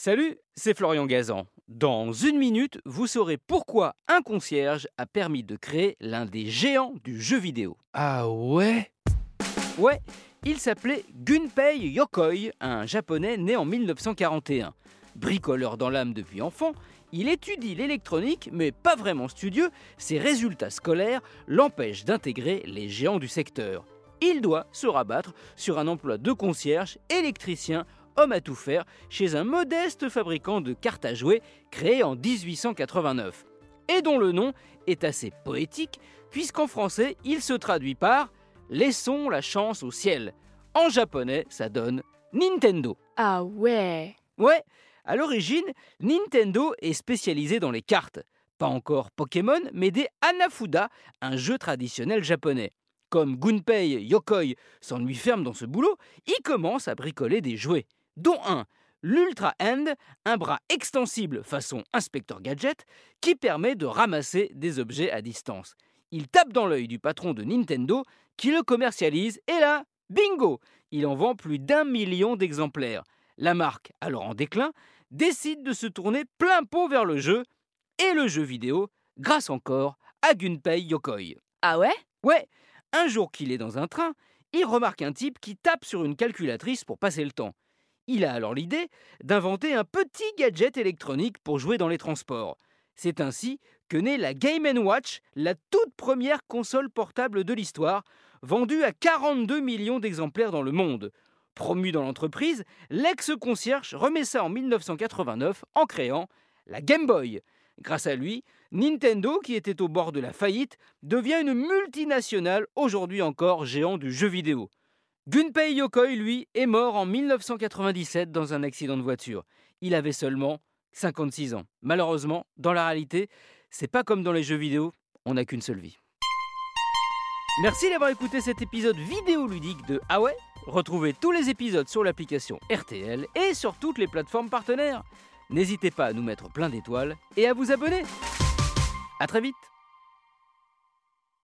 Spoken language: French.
Salut, c'est Florian Gazan. Dans une minute, vous saurez pourquoi un concierge a permis de créer l'un des géants du jeu vidéo. Ah ouais? Ouais, il s'appelait Gunpei Yokoi, un japonais né en 1941. Bricoleur dans l'âme depuis enfant, il étudie l'électronique, mais pas vraiment studieux, ses résultats scolaires l'empêchent d'intégrer les géants du secteur. Il doit se rabattre sur un emploi de concierge, électricien, homme à tout faire, chez un modeste fabricant de cartes à jouer créé en 1889, et dont le nom est assez poétique, puisqu'en français il se traduit par Laissons la chance au ciel. En japonais, ça donne Nintendo. Ah ouais Ouais, à l'origine, Nintendo est spécialisé dans les cartes. Pas encore Pokémon, mais des Hanafuda, un jeu traditionnel japonais. Comme Gunpei Yokoi s'ennuie ferme dans ce boulot, il commence à bricoler des jouets, dont un, l'Ultra Hand, un bras extensible façon Inspecteur Gadget, qui permet de ramasser des objets à distance. Il tape dans l'œil du patron de Nintendo, qui le commercialise, et là, bingo Il en vend plus d'un million d'exemplaires. La marque, alors en déclin, décide de se tourner plein pot vers le jeu, et le jeu vidéo, grâce encore à Gunpei Yokoi. Ah ouais? Ouais, un jour qu'il est dans un train, il remarque un type qui tape sur une calculatrice pour passer le temps. Il a alors l'idée d'inventer un petit gadget électronique pour jouer dans les transports. C'est ainsi que naît la Game Watch, la toute première console portable de l'histoire, vendue à 42 millions d'exemplaires dans le monde. Promu dans l'entreprise, l'ex-concierge remet ça en 1989 en créant la Game Boy. Grâce à lui, Nintendo, qui était au bord de la faillite, devient une multinationale, aujourd'hui encore géant du jeu vidéo. Gunpei Yokoi, lui, est mort en 1997 dans un accident de voiture. Il avait seulement 56 ans. Malheureusement, dans la réalité, c'est pas comme dans les jeux vidéo, on n'a qu'une seule vie. Merci d'avoir écouté cet épisode vidéoludique de Ah Retrouvez tous les épisodes sur l'application RTL et sur toutes les plateformes partenaires. N'hésitez pas à nous mettre plein d'étoiles et à vous abonner. A très vite